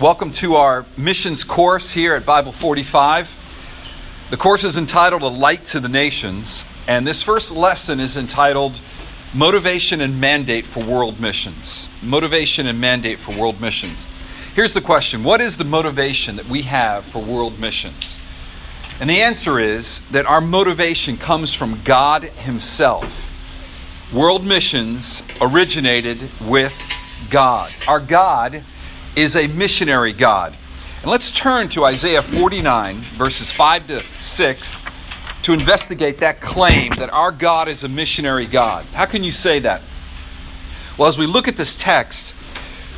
Welcome to our missions course here at Bible 45. The course is entitled A Light to the Nations, and this first lesson is entitled Motivation and Mandate for World Missions. Motivation and Mandate for World Missions. Here's the question What is the motivation that we have for world missions? And the answer is that our motivation comes from God Himself. World missions originated with God. Our God is a missionary God. And let's turn to Isaiah 49, verses 5 to 6, to investigate that claim that our God is a missionary God. How can you say that? Well, as we look at this text,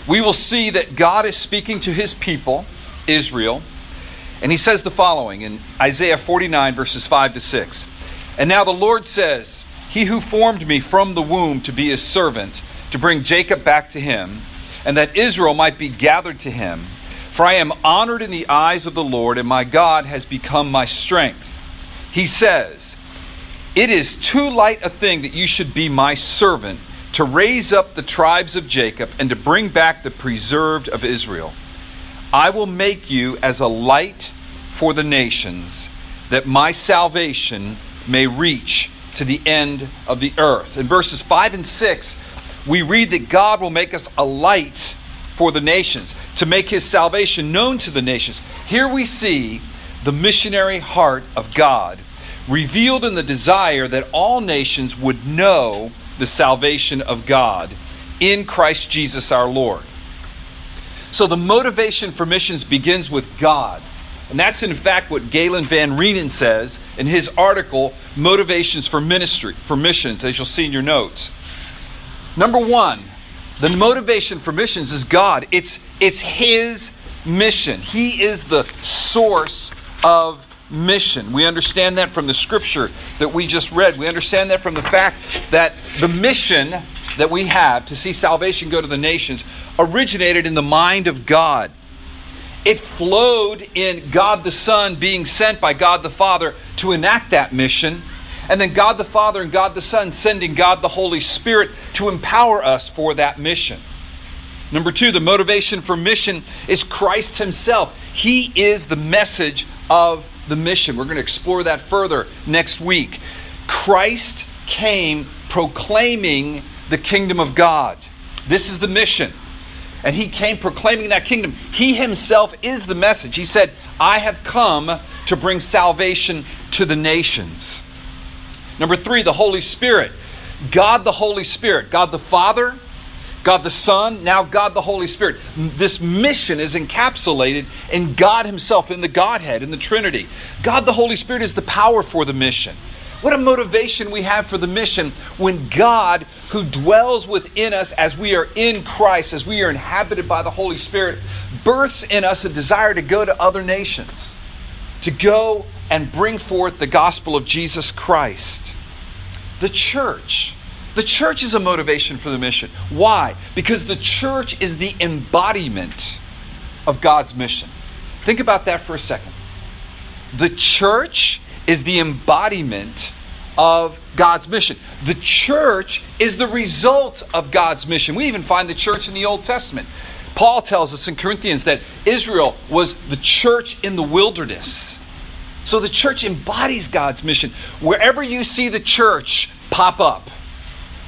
we will see that God is speaking to his people, Israel, and he says the following in Isaiah 49, verses 5 to 6. And now the Lord says, He who formed me from the womb to be his servant, to bring Jacob back to him, and that Israel might be gathered to him. For I am honored in the eyes of the Lord, and my God has become my strength. He says, It is too light a thing that you should be my servant to raise up the tribes of Jacob and to bring back the preserved of Israel. I will make you as a light for the nations, that my salvation may reach to the end of the earth. In verses 5 and 6, we read that God will make us a light for the nations, to make his salvation known to the nations. Here we see the missionary heart of God revealed in the desire that all nations would know the salvation of God in Christ Jesus our Lord. So the motivation for missions begins with God. And that's in fact what Gailyn Van Rheenen says in his article, Motivations for Ministry, for Missions, as you'll see in your notes. Number one, the motivation for missions is God. It's, it's His mission. He is the source of mission. We understand that from the scripture that we just read. We understand that from the fact that the mission that we have to see salvation go to the nations originated in the mind of God. It flowed in God the Son being sent by God the Father to enact that mission and then God the Father and God the Son sending God the Holy Spirit to empower us for that mission. Number two, the motivation for mission is Christ Himself. He is the message of the mission. We're going to explore that further next week. Christ came proclaiming the kingdom of God. This is the mission. And he came proclaiming that kingdom. He himself is the message. He said, I have come to bring salvation to the nations. Number three, the Holy Spirit. God the Holy Spirit. God the Father, God the Son, now God the Holy Spirit. This mission is encapsulated in God Himself, in the Godhead, in the Trinity. God the Holy Spirit is the power for the mission. What a motivation we have for the mission when God, who dwells within us as we are in Christ, as we are inhabited by the Holy Spirit, births in us a desire to go to other nations, to go and bring forth the gospel of Jesus Christ. The church. The church is a motivation for the mission. Why? Because the church is the embodiment of God's mission. Think about that for a second. The church is the embodiment of God's mission. The church is the result of God's mission. We even find the church in the Old Testament. Paul tells us in Corinthians that Israel was the church in the wilderness. So the church embodies God's mission. Wherever you see the church pop up,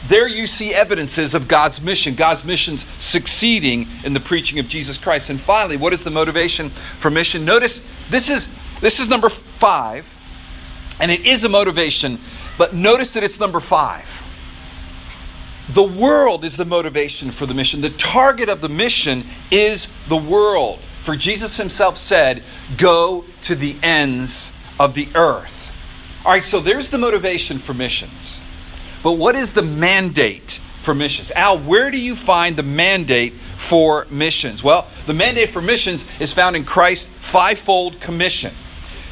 there you see evidences of God's mission, God's mission's succeeding in the preaching of Jesus Christ. And finally, what is the motivation for mission? Notice this is this is number 5 and it is a motivation, but notice that it's number 5. The world is the motivation for the mission. The target of the mission is the world. For Jesus himself said, Go to the ends of the earth. All right, so there's the motivation for missions. But what is the mandate for missions? Al, where do you find the mandate for missions? Well, the mandate for missions is found in Christ's fivefold commission.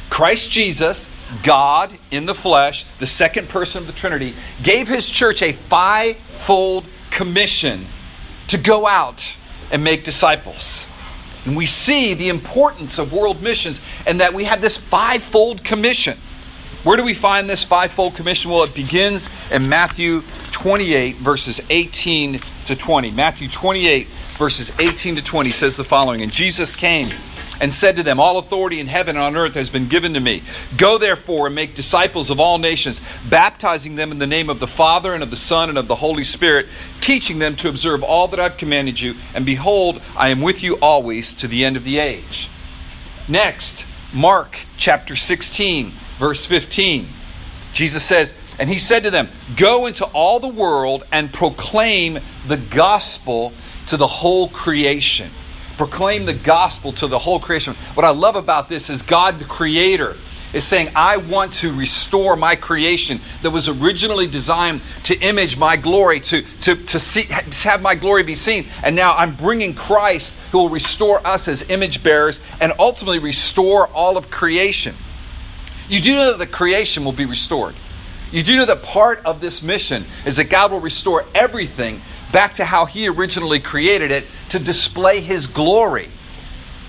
Christ Jesus, God in the flesh, the second person of the Trinity, gave his church a fivefold commission to go out and make disciples. And we see the importance of world missions and that we have this fivefold commission. Where do we find this fivefold commission? Well, it begins in Matthew 28, verses 18 to 20. Matthew 28, verses 18 to 20 says the following And Jesus came and said to them, All authority in heaven and on earth has been given to me. Go therefore and make disciples of all nations, baptizing them in the name of the Father and of the Son and of the Holy Spirit, teaching them to observe all that I've commanded you. And behold, I am with you always to the end of the age. Next, Mark chapter 16, verse 15. Jesus says, and he said to them, Go into all the world and proclaim the gospel to the whole creation proclaim the gospel to the whole creation. What I love about this is God, the creator, is saying, I want to restore my creation that was originally designed to image my glory, to, to, to, see, to have my glory be seen. And now I'm bringing Christ who will restore us as image bearers and ultimately restore all of creation. You do know that the creation will be restored. You do know that part of this mission is that God will restore everything back to how He originally created it to display His glory.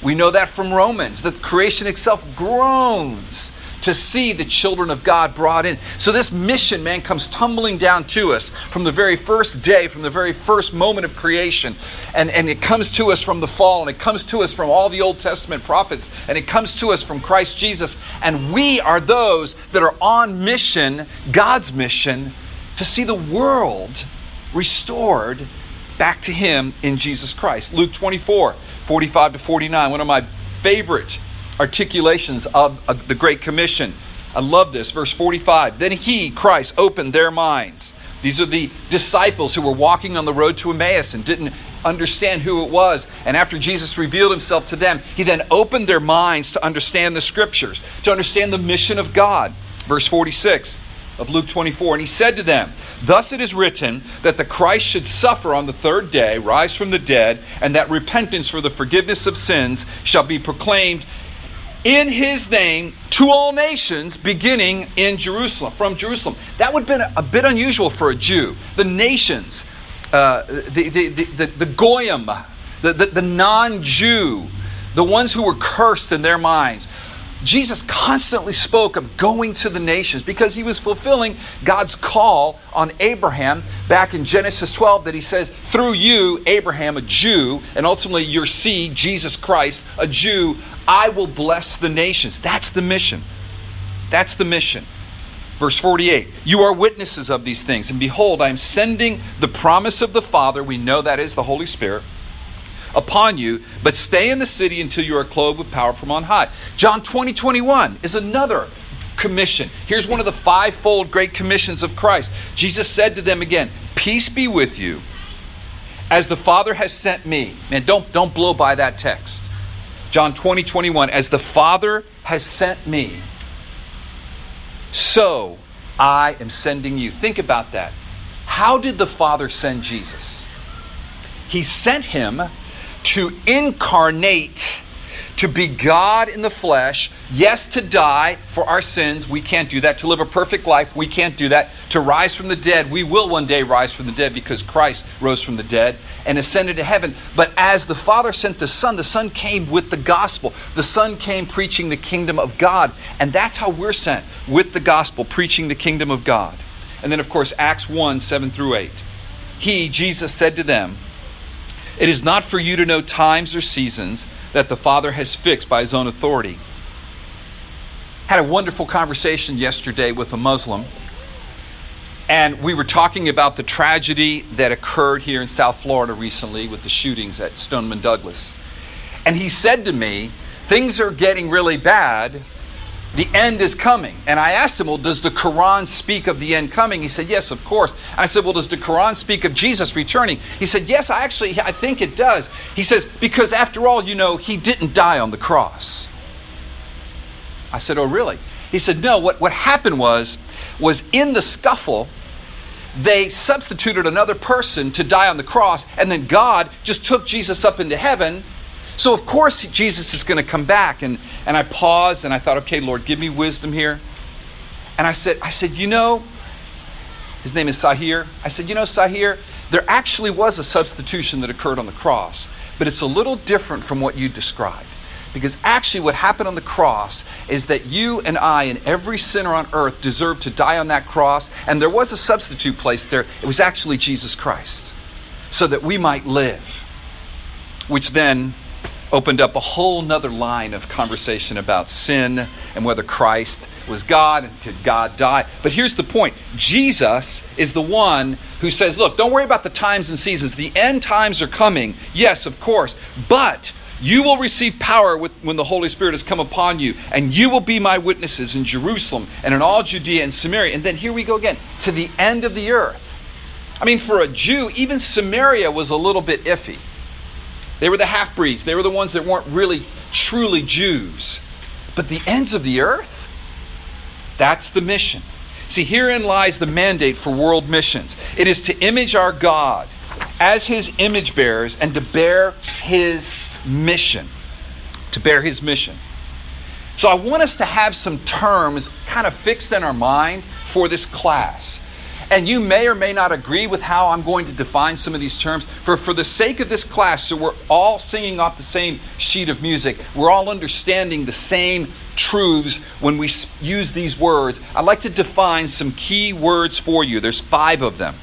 We know that from Romans, that creation itself groans to see the children of God brought in. So this mission, man, comes tumbling down to us from the very first day, from the very first moment of creation. And, and it comes to us from the fall, and it comes to us from all the Old Testament prophets, and it comes to us from Christ Jesus. And we are those that are on mission, God's mission, to see the world restored back to Him in Jesus Christ. Luke 24, 45 to 49, one of my favorite articulations of, of the Great Commission. I love this. Verse 45 Then He, Christ, opened their minds. These are the disciples who were walking on the road to Emmaus and didn't understand who it was. And after Jesus revealed himself to them, he then opened their minds to understand the scriptures, to understand the mission of God. Verse 46 of Luke 24. And he said to them, Thus it is written that the Christ should suffer on the third day, rise from the dead, and that repentance for the forgiveness of sins shall be proclaimed in his name to all nations, beginning in Jerusalem, from Jerusalem. That would have been a bit unusual for a Jew. The nations, uh, the, the, the, the, Goyim, the, the, the non Jew, the ones who were cursed in their minds, Jesus constantly spoke of going to the nations because he was fulfilling God's call on Abraham back in Genesis 12 that he says, through you, Abraham, a Jew, and ultimately your seed, Jesus Christ, a Jew, I will bless the nations. That's the mission. That's the mission. Verse 48 You are witnesses of these things, and behold, I am sending the promise of the Father, we know that is the Holy Spirit upon you, but stay in the city until you are clothed with power from on high. John 20, 21 is another commission. Here's one of the fivefold great commissions of Christ. Jesus said to them again, Peace be with you, as the Father has sent me. Man, don't, don't blow by that text. John 20, 21, as the Father has sent me, so I am sending you. Think about that. How did the Father send Jesus? He sent him to incarnate, to be God in the flesh. Yes, to die for our sins. We can't do that. To live a perfect life. We can't do that. To rise from the dead. We will one day rise from the dead because Christ rose from the dead and ascended to heaven. But as the Father sent the Son, the Son came with the gospel. The Son came preaching the kingdom of God. And that's how we're sent with the gospel, preaching the kingdom of God. And then, of course, Acts 1 7 through 8. He, Jesus, said to them, it is not for you to know times or seasons that the Father has fixed by his own authority. Had a wonderful conversation yesterday with a Muslim, and we were talking about the tragedy that occurred here in South Florida recently with the shootings at Stoneman Douglas. And he said to me, Things are getting really bad the end is coming. And I asked him, Well, does the Quran speak of the end coming? He said, Yes, of course. I said, Well, does the Quran speak of Jesus returning? He said, Yes, I actually I think it does. He says, Because after all, you know, he didn't die on the cross. I said, Oh, really? He said, No, what, what happened was, was in the scuffle, they substituted another person to die on the cross, and then God just took Jesus up into heaven so, of course, Jesus is going to come back. And, and I paused and I thought, okay, Lord, give me wisdom here. And I said, I said, you know, his name is Sahir. I said, you know, Sahir, there actually was a substitution that occurred on the cross, but it's a little different from what you described. Because actually, what happened on the cross is that you and I and every sinner on earth deserved to die on that cross, and there was a substitute placed there. It was actually Jesus Christ, so that we might live. Which then opened up a whole nother line of conversation about sin and whether Christ was God and could God die. But here's the point Jesus is the one who says, Look, don't worry about the times and seasons. The end times are coming. Yes, of course. But you will receive power with, when the Holy Spirit has come upon you, and you will be my witnesses in Jerusalem and in all Judea and Samaria. And then here we go again to the end of the earth. I mean, for a Jew, even Samaria was a little bit iffy. They were the half breeds, they were the ones that weren't really truly Jews. But the ends of the earth? That's the mission. See, herein lies the mandate for world missions it is to image our God as his image bearers and to bear his mission. To bear his mission. So I want us to have some terms kind of fixed in our mind for this class. And you may or may not agree with how I'm going to define some of these terms. For, for the sake of this class, so we're all singing off the same sheet of music, we're all understanding the same truths when we use these words. I'd like to define some key words for you. There's five of them.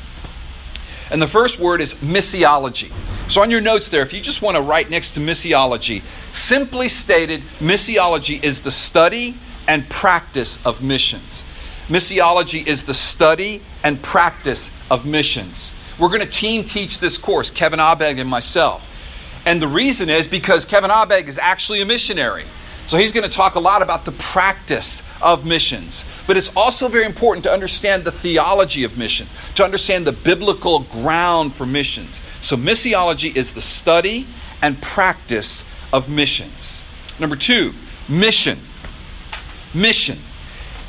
And the first word is missiology. So, on your notes there, if you just want to write next to missiology, simply stated, missiology is the study and practice of missions. Missiology is the study and practice of missions. We're going to team teach this course, Kevin Abeg and myself. And the reason is because Kevin Abeg is actually a missionary. So he's going to talk a lot about the practice of missions. But it's also very important to understand the theology of missions, to understand the biblical ground for missions. So missiology is the study and practice of missions. Number two, mission. Mission.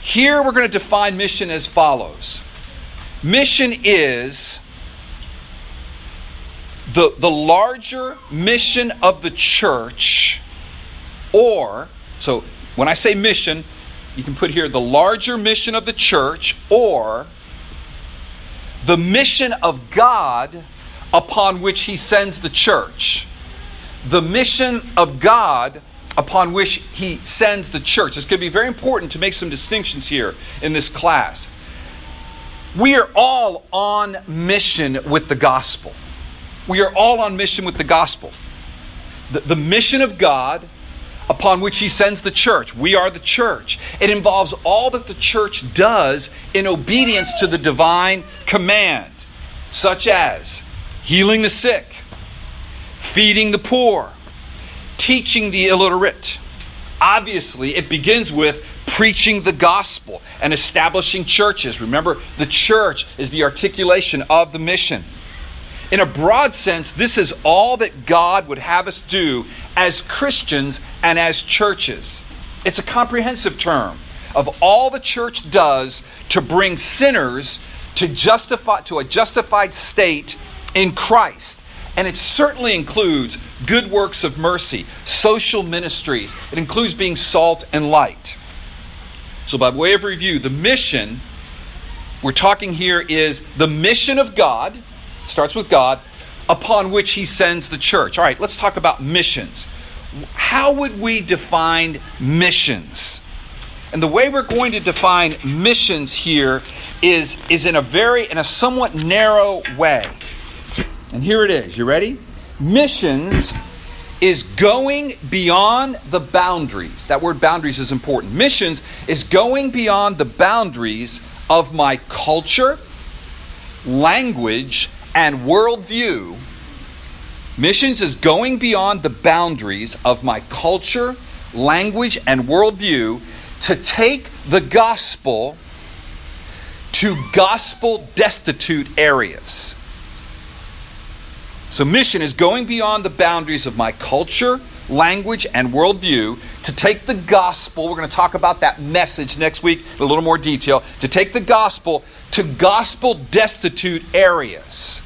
Here we're going to define mission as follows mission is the, the larger mission of the church or, so when I say mission, you can put here the larger mission of the church or the mission of God upon which he sends the church. The mission of God upon which he sends the church. It's going to be very important to make some distinctions here in this class. We are all on mission with the gospel. We are all on mission with the gospel. The, the mission of God upon which he sends the church. We are the church. It involves all that the church does in obedience to the divine command, such as healing the sick, feeding the poor, teaching the illiterate. Obviously, it begins with preaching the gospel and establishing churches. Remember, the church is the articulation of the mission. In a broad sense, this is all that God would have us do as Christians and as churches. It's a comprehensive term of all the church does to bring sinners to justify to a justified state in Christ. And it certainly includes good works of mercy, social ministries. It includes being salt and light. So, by way of review, the mission we're talking here is the mission of God starts with God, upon which he sends the church. All right, let's talk about missions. How would we define missions? And the way we're going to define missions here is, is in a very, in a somewhat narrow way. And here it is. You ready? Missions is going beyond the boundaries. That word boundaries is important. Missions is going beyond the boundaries of my culture, language, and worldview, missions is going beyond the boundaries of my culture, language, and worldview to take the gospel to gospel destitute areas. So, mission is going beyond the boundaries of my culture, language, and worldview to take the gospel. We're going to talk about that message next week in a little more detail. To take the gospel to gospel destitute areas.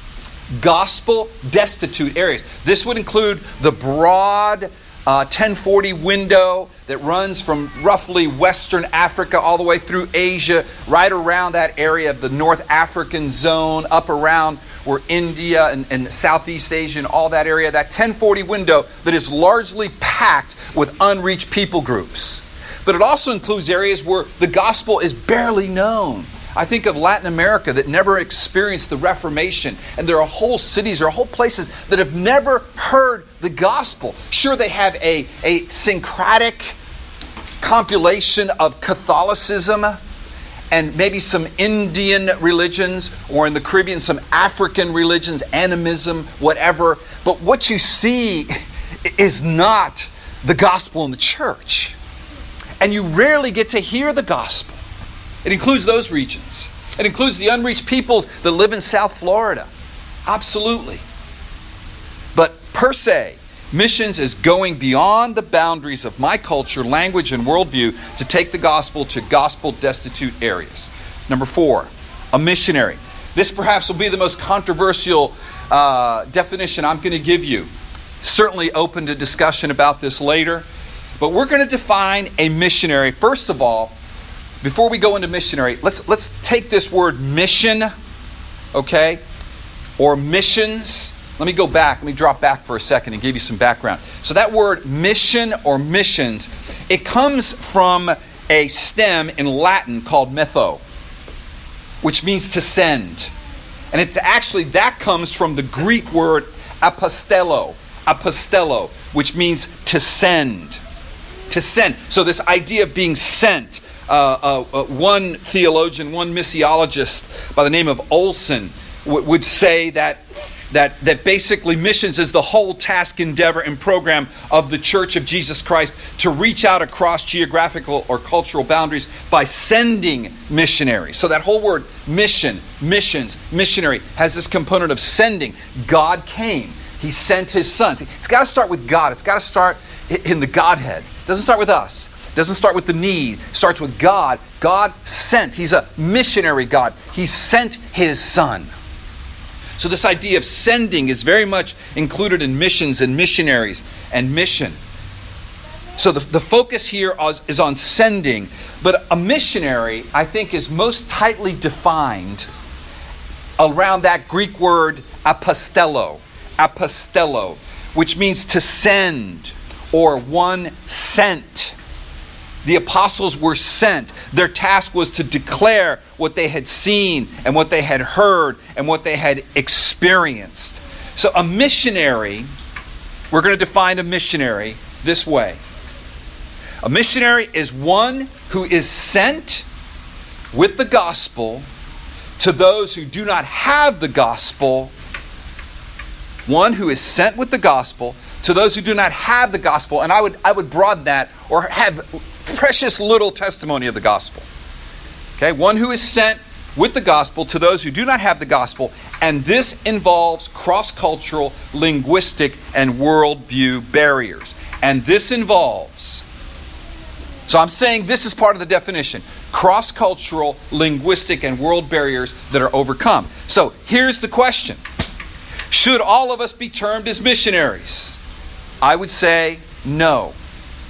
Gospel destitute areas. This would include the broad uh, 1040 window that runs from roughly Western Africa all the way through Asia, right around that area of the North African zone, up around where India and, and Southeast Asia and all that area, that 1040 window that is largely packed with unreached people groups. But it also includes areas where the gospel is barely known. I think of Latin America that never experienced the Reformation, and there are whole cities, or whole places that have never heard the gospel. Sure, they have a, a syncretic compilation of Catholicism and maybe some Indian religions, or in the Caribbean, some African religions, animism, whatever. But what you see is not the gospel in the church. And you rarely get to hear the gospel. It includes those regions. It includes the unreached peoples that live in South Florida. Absolutely. But per se, missions is going beyond the boundaries of my culture, language, and worldview to take the gospel to gospel destitute areas. Number four, a missionary. This perhaps will be the most controversial uh, definition I'm going to give you. Certainly open to discussion about this later. But we're going to define a missionary, first of all, before we go into missionary, let's let's take this word mission, okay, or missions. Let me go back. Let me drop back for a second and give you some background. So that word mission or missions, it comes from a stem in Latin called mitto, which means to send. And it's actually that comes from the Greek word apostello, apostello, which means to send. To send. So this idea of being sent uh, uh, uh, one theologian, one missiologist by the name of Olson w- would say that, that, that basically missions is the whole task, endeavor, and program of the Church of Jesus Christ to reach out across geographical or cultural boundaries by sending missionaries. So that whole word, mission, missions, missionary, has this component of sending. God came. He sent his sons. It's got to start with God. It's got to start in the Godhead. It doesn't start with us doesn't start with the need, starts with God. God sent. He's a missionary God. He sent his son. So, this idea of sending is very much included in missions and missionaries and mission. So, the, the focus here is, on sending, but a missionary, I think, is most tightly defined around that Greek word apostello, apostello, which means to send or one sent the apostles were sent. Their task was to declare what they had seen and what they had heard and what they had experienced. So, a missionary, we're going to define a missionary this way a missionary is one who is sent with the gospel to those who do not have the gospel. One who is sent with the gospel to those who do not have the gospel. And I would, I would broaden that or have precious little testimony of the gospel. Okay, one who is sent with the gospel to those who do not have the gospel, and this involves cross cultural, linguistic, and worldview barriers. And this involves, so I'm saying this is part of the definition cross cultural, linguistic, and world barriers that are overcome. So here's the question Should all of us be termed as missionaries? I would say no.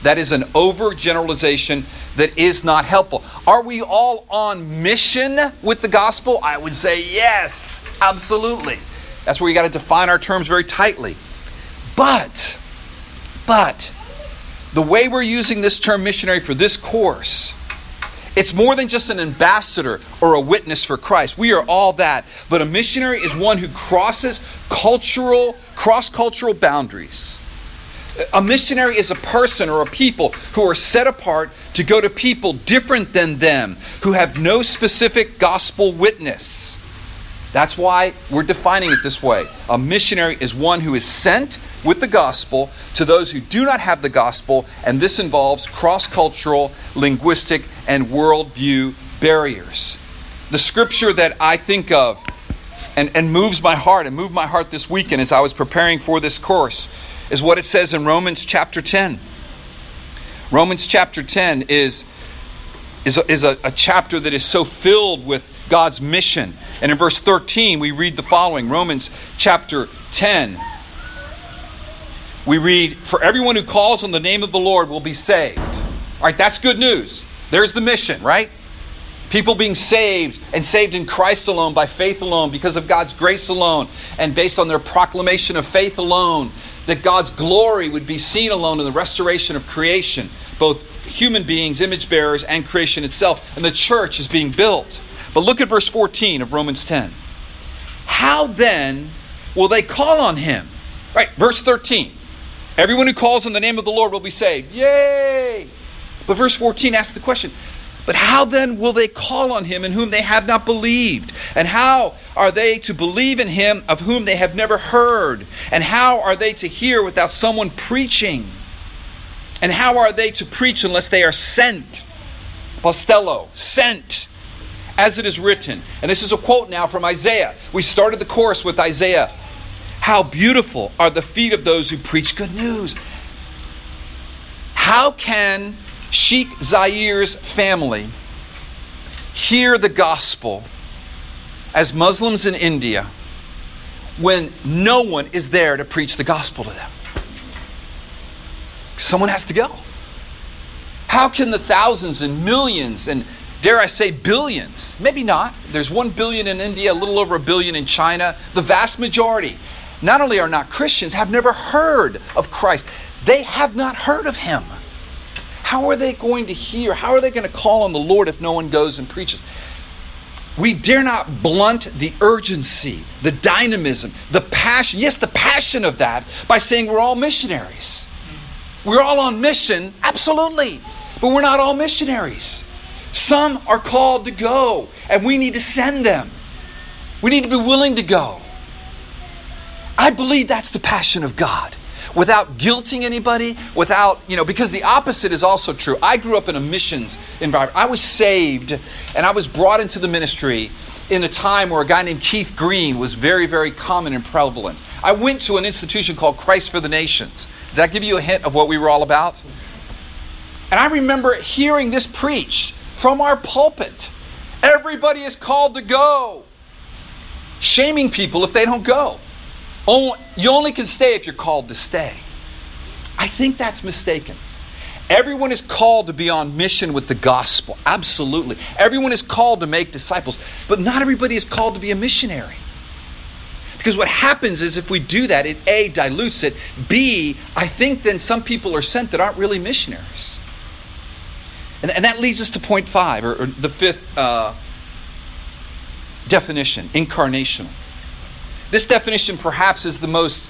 That is an overgeneralization that is not helpful. Are we all on mission with the gospel? I would say yes, absolutely. That's where we got to define our terms very tightly. But, but, the way we're using this term missionary for this course, it's more than just an ambassador or a witness for Christ. We are all that. But a missionary is one who crosses cultural, cross cultural boundaries a missionary is a person or a people who are set apart to go to people different than them, who have no specific gospel witness. That's why we're defining it this way. A missionary is one who is sent with the gospel to those who do not have the gospel, and this involves cross cultural, linguistic, and worldview barriers. The scripture that I think of and, and moves my heart and moved my heart this weekend as I was preparing for this course is what it says in Romans chapter 10. Romans chapter 10 is, is, a, is a, a chapter that is so filled with God's mission. And in verse 13, we read the following Romans chapter 10. we read, For everyone who calls on the name of the Lord will be saved. All right, that's good news. There's the mission, right? People being saved and saved in Christ alone, by faith alone, because of God's grace alone, and based on their proclamation of faith alone, that God's glory would be seen alone in the restoration of creation, both human beings, image bearers, and creation itself. And the church is being built. But look at verse 14 of Romans 10. How then will they call on him? Right, verse 13. Everyone who calls on the name of the Lord will be saved. Yay! But verse 14 asks the question But how then will they call on him in whom they have not believed? And how are they to believe in him of whom they have never heard? And how are they to hear without someone preaching? And how are they to preach unless they are sent? Postello, sent, as it is written. And this is a quote now from Isaiah. We started the course with Isaiah. How beautiful are the feet of those who preach good news. How can Sheikh Zayer's family hear the gospel as Muslims in India when no one is there to preach the gospel to them? Someone has to go. How can the thousands and millions and dare I say billions, maybe not, there's one billion in India, a little over a billion in China, the vast majority not only are not Christians, have never heard of Christ. They have not heard of him. How are they going to hear? How are they going to call on the Lord if no one goes and preaches? We dare not blunt the urgency, the dynamism, the passion, yes, the passion of that by saying we're all missionaries. We're all on mission, absolutely, but we're not all missionaries. Some are called to go, and we need to send them. We need to be willing to go. I believe that's the passion of God without guilting anybody, without, you know, because the opposite is also true. I grew up in a missions environment. I was saved and I was brought into the ministry in a time where a guy named Keith Green was very, very common and prevalent. I went to an institution called Christ for the Nations. Does that give you a hint of what we were all about? And I remember hearing this preached from our pulpit. Everybody is called to go, shaming people if they don't go. You only can stay if you're called to stay. I think that's mistaken. Everyone is called to be on mission with the gospel. Absolutely. Everyone is called to make disciples, but not everybody is called to be a missionary. Because what happens is if we do that, it A, dilutes it. B, I think then some people are sent that aren't really missionaries. And, and that leads us to point five, or, or the fifth uh, definition incarnational. This definition perhaps is the most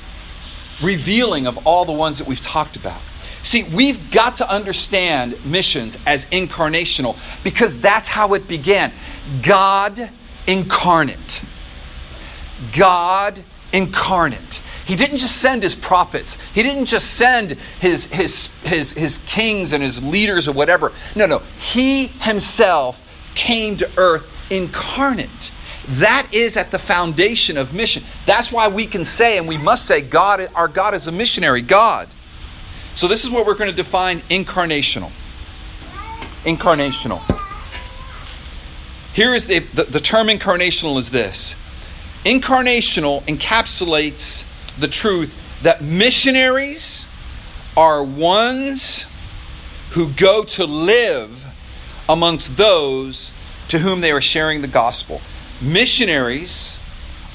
revealing of all the ones that we've talked about. See, we've got to understand missions as incarnational because that's how it began. God incarnate. God incarnate. He didn't just send his prophets. He didn't just send his, his, his, his kings and his leaders or whatever. No, no. He himself came to earth incarnate. That is at the foundation of mission. That's why we can say and we must say God our God is a missionary God. So this is what we're going to define incarnational. Incarnational. Here is the, the, the term incarnational is this. Incarnational encapsulates the truth that missionaries are ones who go to live amongst those to whom they are sharing the gospel. Missionaries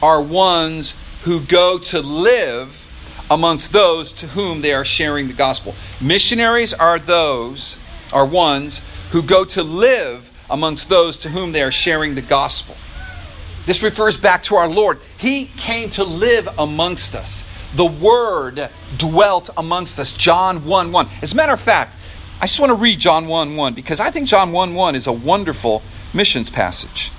are ones who go to live amongst those to whom they are sharing the gospel. Missionaries are those, are ones who go to live amongst those to whom they are sharing the gospel. This refers back to our Lord. He came to live amongst us. The Word dwelt amongst us. John 1 1. As a matter of fact, I just want to read John 1 1 because I think John 1 1 is a wonderful missions passage.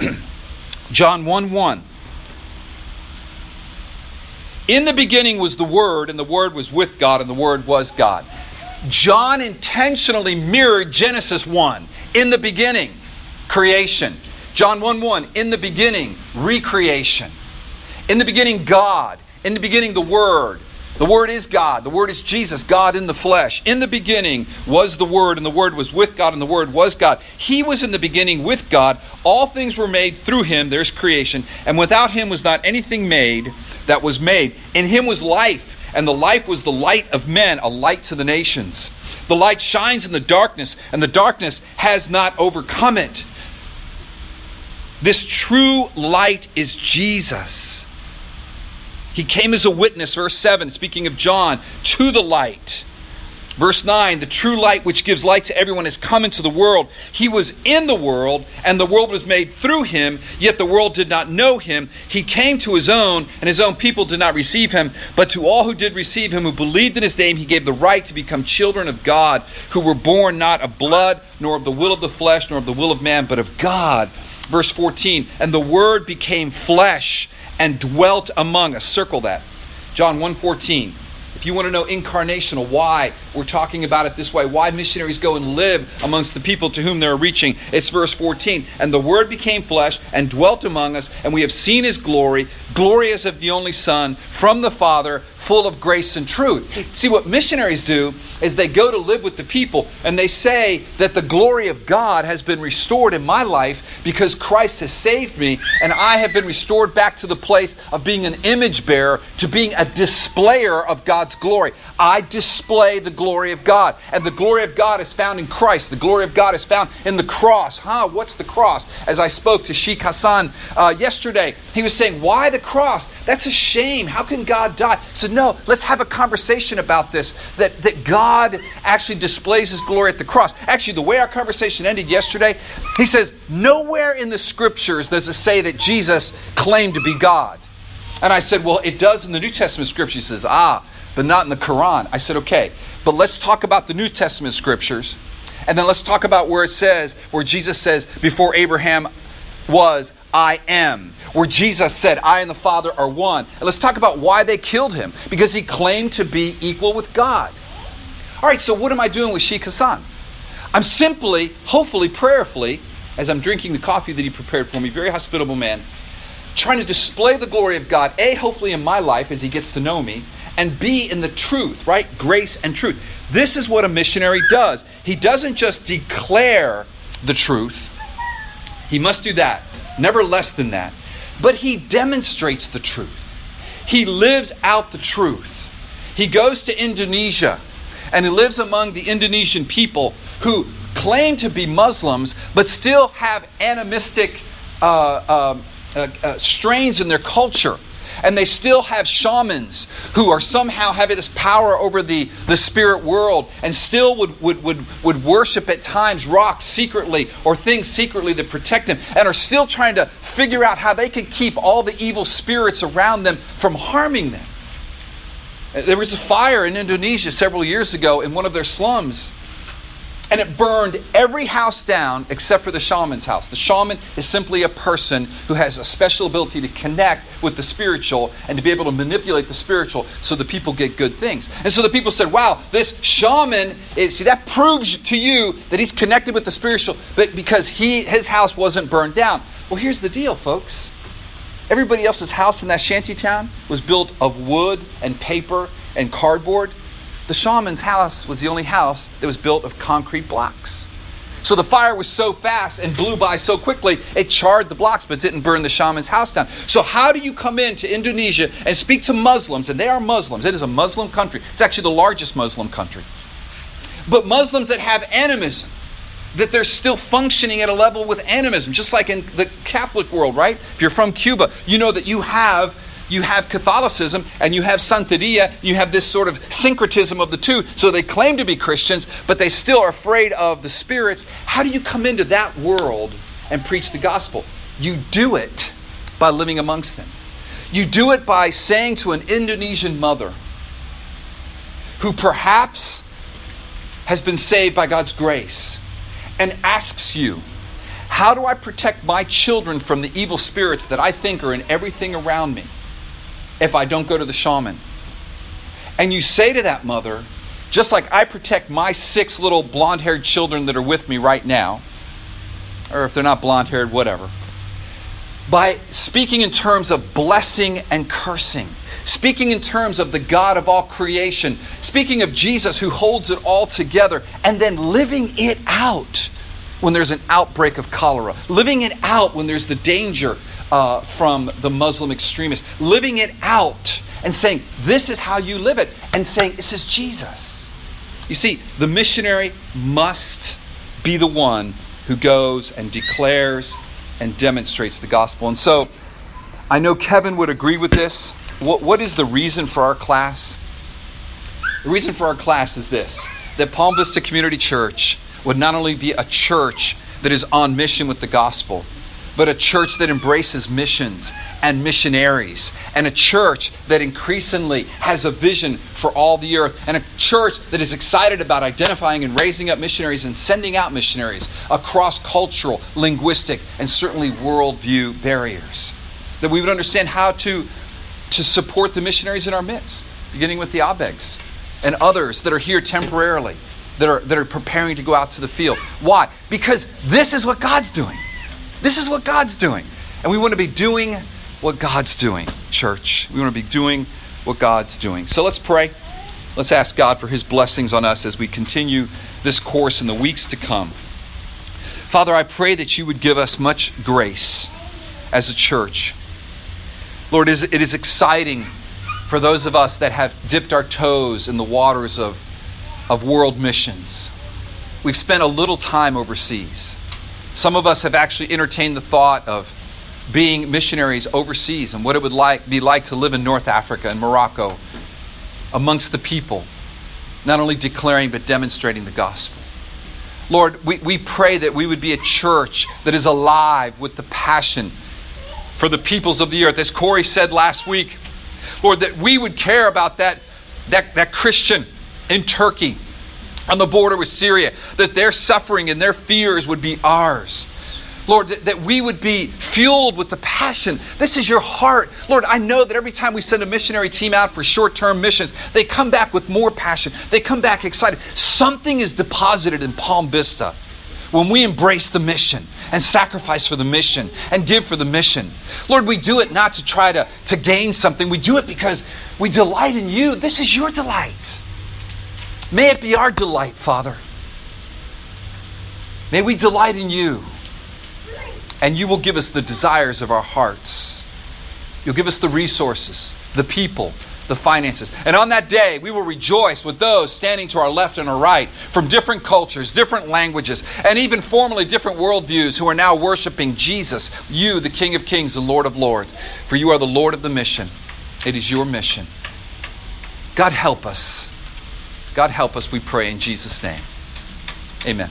John 1 1. In the beginning was the Word, and the Word was with God, and the Word was God. John intentionally mirrored Genesis 1. In the beginning, creation. John 1 1. In the beginning, recreation. In the beginning, God. In the beginning, the Word. The Word is God. The Word is Jesus, God in the flesh. In the beginning was the Word, and the Word was with God, and the Word was God. He was in the beginning with God. All things were made through Him. There's creation. And without Him was not anything made that was made. In Him was life, and the life was the light of men, a light to the nations. The light shines in the darkness, and the darkness has not overcome it. This true light is Jesus. He came as a witness, verse 7, speaking of John, to the light. Verse 9, the true light which gives light to everyone has come into the world. He was in the world, and the world was made through him, yet the world did not know him. He came to his own, and his own people did not receive him. But to all who did receive him, who believed in his name, he gave the right to become children of God, who were born not of blood, nor of the will of the flesh, nor of the will of man, but of God. Verse 14, and the word became flesh and dwelt among us. Circle that. John 1:14. If you want to know incarnational, why we're talking about it this way, why missionaries go and live amongst the people to whom they're reaching, it's verse 14. And the Word became flesh and dwelt among us, and we have seen His glory, glory as of the only Son, from the Father, full of grace and truth. See, what missionaries do is they go to live with the people, and they say that the glory of God has been restored in my life because Christ has saved me, and I have been restored back to the place of being an image bearer to being a displayer of God's glory. I display the glory of God. And the glory of God is found in Christ. The glory of God is found in the cross. Huh? What's the cross? As I spoke to Sheikh Hassan uh, yesterday, he was saying, Why the cross? That's a shame. How can God die? So, No, let's have a conversation about this. That, that God actually displays his glory at the cross. Actually, the way our conversation ended yesterday, he says, Nowhere in the scriptures does it say that Jesus claimed to be God. And I said, Well, it does in the New Testament scripture. He says, Ah, but not in the Quran. I said, okay, but let's talk about the New Testament scriptures. And then let's talk about where it says, where Jesus says, before Abraham was, I am. Where Jesus said, I and the Father are one. And let's talk about why they killed him. Because he claimed to be equal with God. All right, so what am I doing with Sheikh Hassan? I'm simply, hopefully, prayerfully, as I'm drinking the coffee that he prepared for me, very hospitable man, trying to display the glory of God, A, hopefully in my life as he gets to know me, and be in the truth, right? Grace and truth. This is what a missionary does. He doesn't just declare the truth, he must do that, never less than that. But he demonstrates the truth, he lives out the truth. He goes to Indonesia and he lives among the Indonesian people who claim to be Muslims but still have animistic uh, uh, uh, uh strains in their culture and they still have shamans who are somehow having this power over the, the spirit world and still would, would, would, would worship at times rocks secretly or things secretly that protect them and are still trying to figure out how they can keep all the evil spirits around them from harming them. There was a fire in Indonesia several years ago in one of their slums and it burned every house down except for the shaman's house. The shaman is simply a person who has a special ability to connect with the spiritual and to be able to manipulate the spiritual so the people get good things. And so the people said, wow, this shaman, is, see, that proves to you that he's connected with the spiritual, but because he, his house wasn't burned down. Well, here's the deal, folks. Everybody else's house in that shanty town was built of wood and paper and cardboard. The shaman's house was the only house that was built of concrete blocks. So the fire was so fast and blew by so quickly, it charred the blocks but didn't burn the shaman's house down. So, how do you come into Indonesia and speak to Muslims? And they are Muslims. It is a Muslim country. It's actually the largest Muslim country. But Muslims that have animism, that they're still functioning at a level with animism, just like in the Catholic world, right? If you're from Cuba, you know that you have you have Catholicism and you have Santeria, you have this sort of syncretism of the two. So they claim to be Christians, but they still are afraid of the spirits. How do you come into that world and preach the gospel? You do it by living amongst them. You do it by saying to an Indonesian mother who perhaps has been saved by God's grace and asks you, How do I protect my children from the evil spirits that I think are in everything around me? If I don't go to the shaman. And you say to that mother, just like I protect my six little blonde haired children that are with me right now, or if they're not blonde haired, whatever. by speaking in terms of blessing and cursing, speaking in terms of the God of all creation, speaking of Jesus who holds it all together, and then living it out when there's an outbreak of cholera, living it out when there's the danger uh, from the Muslim extremists, living it out and saying, This is how you live it, and saying, This is Jesus. You see, the missionary must be the one who goes and declares and demonstrates the gospel. And so I know Kevin would agree with this. What, what is the reason for our class? The reason for our class is this that Palm Vista Community Church would not only be a church that is on mission with the gospel, but a church that embraces missions and missionaries, and a church that increasingly has a vision for all the earth, and a church that is excited about identifying and raising up missionaries and sending out missionaries across cultural, linguistic, and certainly worldview barriers. That we would understand how to, to support the missionaries in our midst, beginning with the Abegs and others that are here temporarily, that are, that are preparing to go out to the field. Why? Because this is what God's doing. This is what God's doing. And we want to be doing what God's doing, church. We want to be doing what God's doing. So let's pray. Let's ask God for his blessings on us as we continue this course in the weeks to come. Father, I pray that you would give us much grace as a church. Lord, it is exciting for those of us that have dipped our toes in the waters of, of world missions. We've spent a little time overseas. Some of us have actually entertained the thought of being missionaries overseas and what it would like, be like to live in North Africa and Morocco amongst the people, not only declaring but demonstrating the gospel. Lord, we, we pray that we would be a church that is alive with the passion for the peoples of the earth. As Corey said last week, Lord, that we would care about that, that, that Christian in Turkey on the border with Syria, that their suffering and their fears would be ours. Lord, that, that, we would be fueled with the passion. This is your heart. Lord, I know that every time we send a missionary team out for short term missions, they come back with more passion. They come back excited. Something is deposited in Palm Vista when we embrace the mission and sacrifice for the mission and give for the mission. Lord, we do it not to try to, to gain something, we do it because we delight in you. This is your delight. May it be our delight, Father. May we delight in you. And you will give us the desires of our hearts. You'll give us the resources, the people, the finances. And on that day, we will rejoice with those standing to our left and our right from different cultures, different languages, and even formerly different worldviews who are now worshiping Jesus, you, the King of Kings and Lord of Lords. For you are the Lord of the mission. It is your mission. God help us God help us, we pray in Jesus' name. Amen.